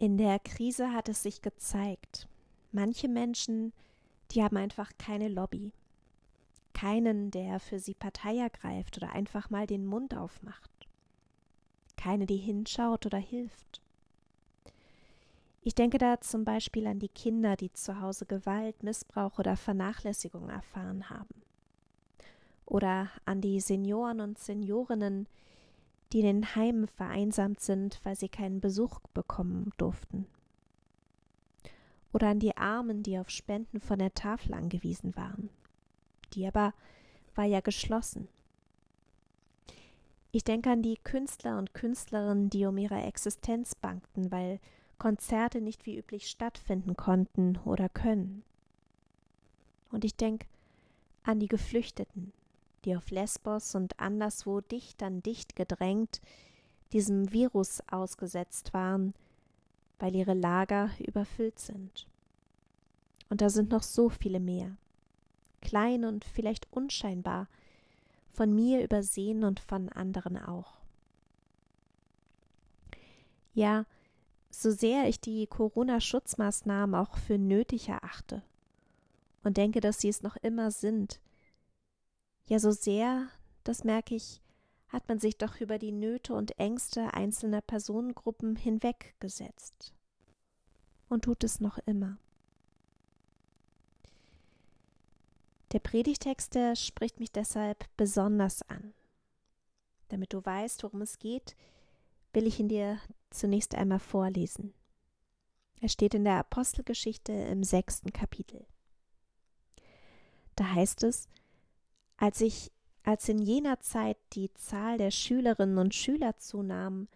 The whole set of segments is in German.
In der Krise hat es sich gezeigt, manche Menschen, die haben einfach keine Lobby. Keinen, der für sie Partei ergreift oder einfach mal den Mund aufmacht. Keine, die hinschaut oder hilft. Ich denke da zum Beispiel an die Kinder, die zu Hause Gewalt, Missbrauch oder Vernachlässigung erfahren haben. Oder an die Senioren und Seniorinnen, die in den Heimen vereinsamt sind, weil sie keinen Besuch bekommen durften. Oder an die Armen, die auf Spenden von der Tafel angewiesen waren. Die aber war ja geschlossen. Ich denke an die Künstler und Künstlerinnen, die um ihre Existenz bangten, weil Konzerte nicht wie üblich stattfinden konnten oder können. Und ich denke an die Geflüchteten, die auf Lesbos und anderswo dicht an dicht gedrängt diesem Virus ausgesetzt waren, weil ihre Lager überfüllt sind. Und da sind noch so viele mehr, klein und vielleicht unscheinbar, von mir übersehen und von anderen auch. Ja, so sehr ich die Corona-Schutzmaßnahmen auch für nötig erachte und denke, dass sie es noch immer sind, ja, so sehr, das merke ich, hat man sich doch über die Nöte und Ängste einzelner Personengruppen hinweggesetzt. Und tut es noch immer. Der Predigtext, der spricht mich deshalb besonders an. Damit du weißt, worum es geht, will ich ihn dir zunächst einmal vorlesen. Er steht in der Apostelgeschichte im sechsten Kapitel. Da heißt es, als ich, als in jener Zeit die Zahl der Schülerinnen und Schüler zunahm,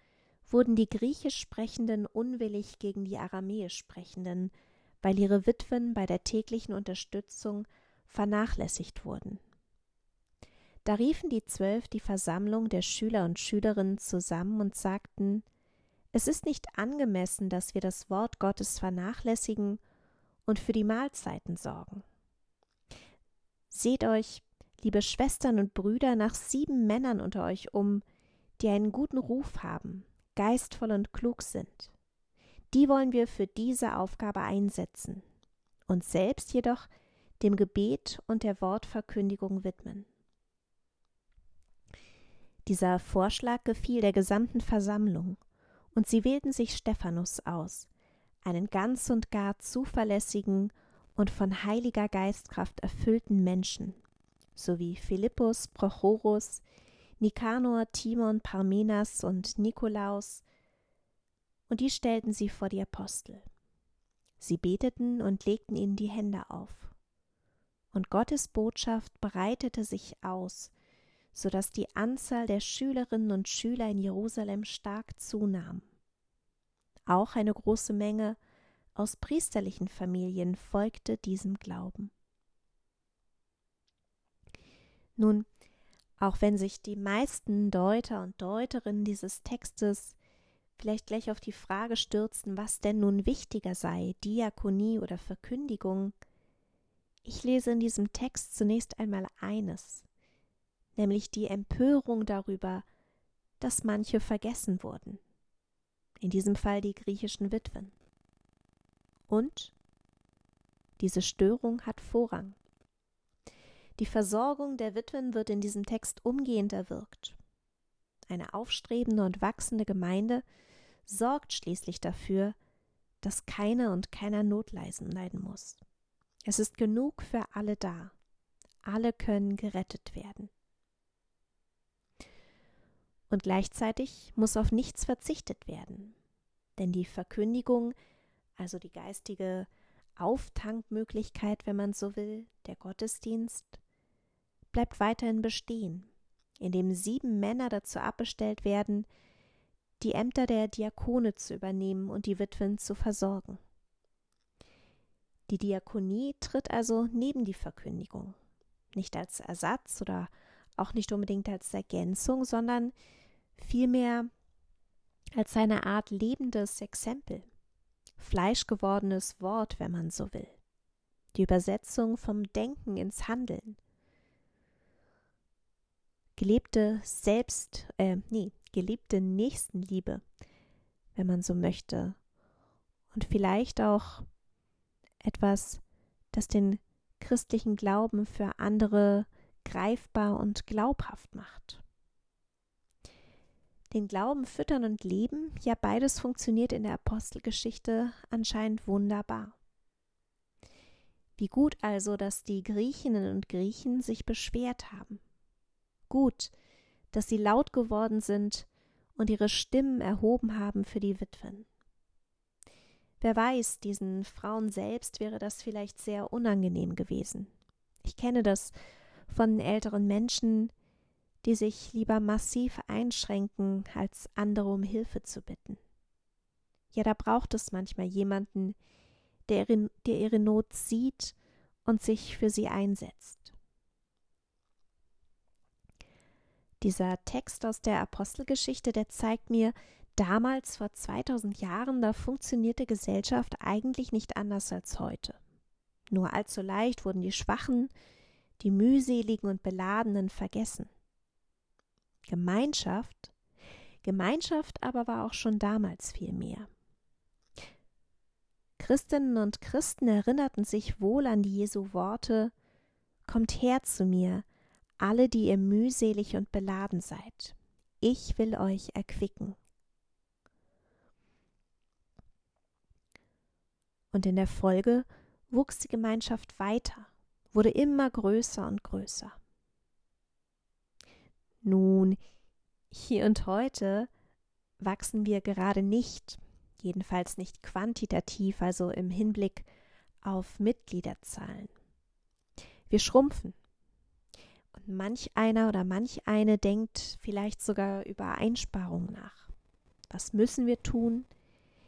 wurden die griechisch Sprechenden unwillig gegen die aramäisch Sprechenden, weil ihre Witwen bei der täglichen Unterstützung vernachlässigt wurden. Da riefen die Zwölf die Versammlung der Schüler und Schülerinnen zusammen und sagten, es ist nicht angemessen, dass wir das Wort Gottes vernachlässigen und für die Mahlzeiten sorgen. Seht euch liebe Schwestern und Brüder, nach sieben Männern unter euch um, die einen guten Ruf haben, geistvoll und klug sind. Die wollen wir für diese Aufgabe einsetzen, uns selbst jedoch dem Gebet und der Wortverkündigung widmen. Dieser Vorschlag gefiel der gesamten Versammlung, und sie wählten sich Stephanus aus, einen ganz und gar zuverlässigen und von heiliger Geistkraft erfüllten Menschen, sowie Philippus, Prochorus, Nikanor, Timon, Parmenas und Nikolaus, und die stellten sie vor die Apostel. Sie beteten und legten ihnen die Hände auf. Und Gottes Botschaft breitete sich aus, so dass die Anzahl der Schülerinnen und Schüler in Jerusalem stark zunahm. Auch eine große Menge aus priesterlichen Familien folgte diesem Glauben. Nun, auch wenn sich die meisten Deuter und Deuterinnen dieses Textes vielleicht gleich auf die Frage stürzen, was denn nun wichtiger sei, Diakonie oder Verkündigung, ich lese in diesem Text zunächst einmal eines, nämlich die Empörung darüber, dass manche vergessen wurden, in diesem Fall die griechischen Witwen. Und diese Störung hat Vorrang. Die Versorgung der Witwen wird in diesem Text umgehend erwirkt. Eine aufstrebende und wachsende Gemeinde sorgt schließlich dafür, dass keiner und keiner Notleisen leiden muss. Es ist genug für alle da. Alle können gerettet werden. Und gleichzeitig muss auf nichts verzichtet werden, denn die Verkündigung, also die geistige Auftankmöglichkeit, wenn man so will, der Gottesdienst, bleibt weiterhin bestehen, indem sieben Männer dazu abbestellt werden, die Ämter der Diakone zu übernehmen und die Witwen zu versorgen. Die Diakonie tritt also neben die Verkündigung, nicht als Ersatz oder auch nicht unbedingt als Ergänzung, sondern vielmehr als eine Art lebendes Exempel, fleischgewordenes Wort, wenn man so will, die Übersetzung vom Denken ins Handeln, gelebte Selbst, äh, nee, gelebte Nächstenliebe, wenn man so möchte, und vielleicht auch etwas, das den christlichen Glauben für andere greifbar und glaubhaft macht. Den Glauben füttern und leben, ja beides funktioniert in der Apostelgeschichte anscheinend wunderbar. Wie gut also, dass die Griechinnen und Griechen sich beschwert haben. Gut, dass sie laut geworden sind und ihre Stimmen erhoben haben für die Witwen. Wer weiß, diesen Frauen selbst wäre das vielleicht sehr unangenehm gewesen. Ich kenne das von älteren Menschen, die sich lieber massiv einschränken, als andere um Hilfe zu bitten. Ja, da braucht es manchmal jemanden, der, der ihre Not sieht und sich für sie einsetzt. Dieser Text aus der Apostelgeschichte, der zeigt mir, damals vor 2000 Jahren, da funktionierte Gesellschaft eigentlich nicht anders als heute. Nur allzu leicht wurden die Schwachen, die mühseligen und beladenen vergessen. Gemeinschaft, Gemeinschaft aber war auch schon damals viel mehr. Christinnen und Christen erinnerten sich wohl an die Jesu Worte Kommt her zu mir, alle, die ihr mühselig und beladen seid. Ich will euch erquicken. Und in der Folge wuchs die Gemeinschaft weiter, wurde immer größer und größer. Nun, hier und heute wachsen wir gerade nicht, jedenfalls nicht quantitativ, also im Hinblick auf Mitgliederzahlen. Wir schrumpfen. Und manch einer oder manch eine denkt vielleicht sogar über Einsparungen nach. Was müssen wir tun?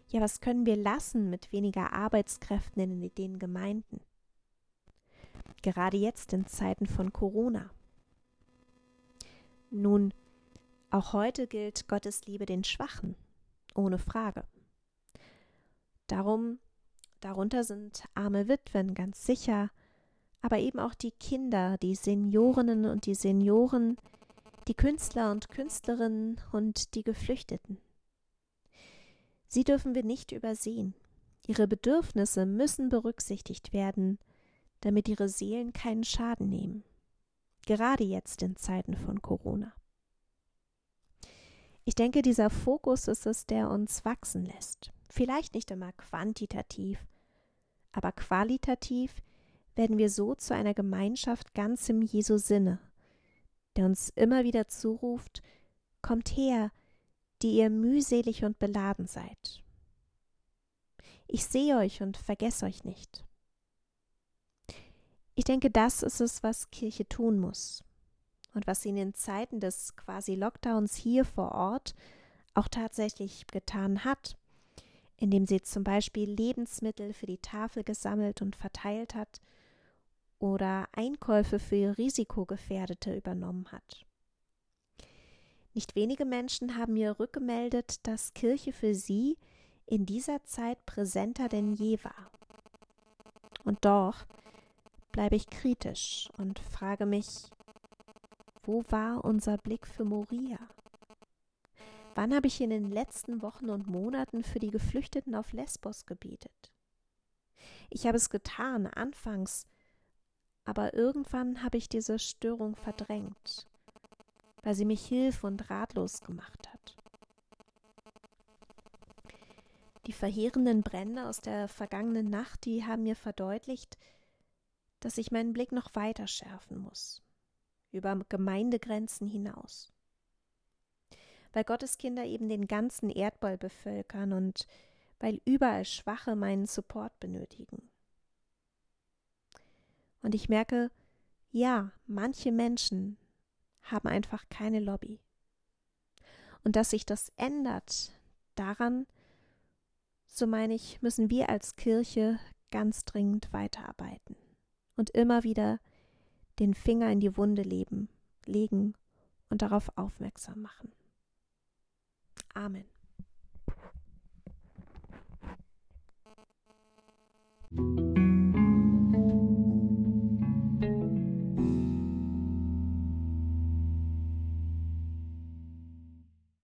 Ja, was können wir lassen mit weniger Arbeitskräften in den Gemeinden? Gerade jetzt in Zeiten von Corona. Nun, auch heute gilt Gottes Liebe den Schwachen, ohne Frage. Darum, darunter sind arme Witwen ganz sicher, aber eben auch die Kinder, die Seniorinnen und die Senioren, die Künstler und Künstlerinnen und die Geflüchteten. Sie dürfen wir nicht übersehen. Ihre Bedürfnisse müssen berücksichtigt werden, damit ihre Seelen keinen Schaden nehmen gerade jetzt in Zeiten von Corona. Ich denke, dieser Fokus ist es, der uns wachsen lässt. Vielleicht nicht immer quantitativ, aber qualitativ werden wir so zu einer Gemeinschaft ganz im Jesu Sinne, der uns immer wieder zuruft, Kommt her, die ihr mühselig und beladen seid. Ich sehe euch und vergesse euch nicht. Ich denke, das ist es, was Kirche tun muss und was sie in den Zeiten des quasi Lockdowns hier vor Ort auch tatsächlich getan hat, indem sie zum Beispiel Lebensmittel für die Tafel gesammelt und verteilt hat oder Einkäufe für Risikogefährdete übernommen hat. Nicht wenige Menschen haben mir rückgemeldet, dass Kirche für sie in dieser Zeit präsenter denn je war. Und doch bleibe ich kritisch und frage mich, wo war unser Blick für Moria? Wann habe ich in den letzten Wochen und Monaten für die Geflüchteten auf Lesbos gebetet? Ich habe es getan, anfangs, aber irgendwann habe ich diese Störung verdrängt, weil sie mich hilf und ratlos gemacht hat. Die verheerenden Brände aus der vergangenen Nacht, die haben mir verdeutlicht, dass ich meinen Blick noch weiter schärfen muss, über Gemeindegrenzen hinaus. Weil Gottes Kinder eben den ganzen Erdball bevölkern und weil überall Schwache meinen Support benötigen. Und ich merke, ja, manche Menschen haben einfach keine Lobby. Und dass sich das ändert, daran, so meine ich, müssen wir als Kirche ganz dringend weiterarbeiten und immer wieder den Finger in die Wunde leben, legen und darauf aufmerksam machen. Amen. Musik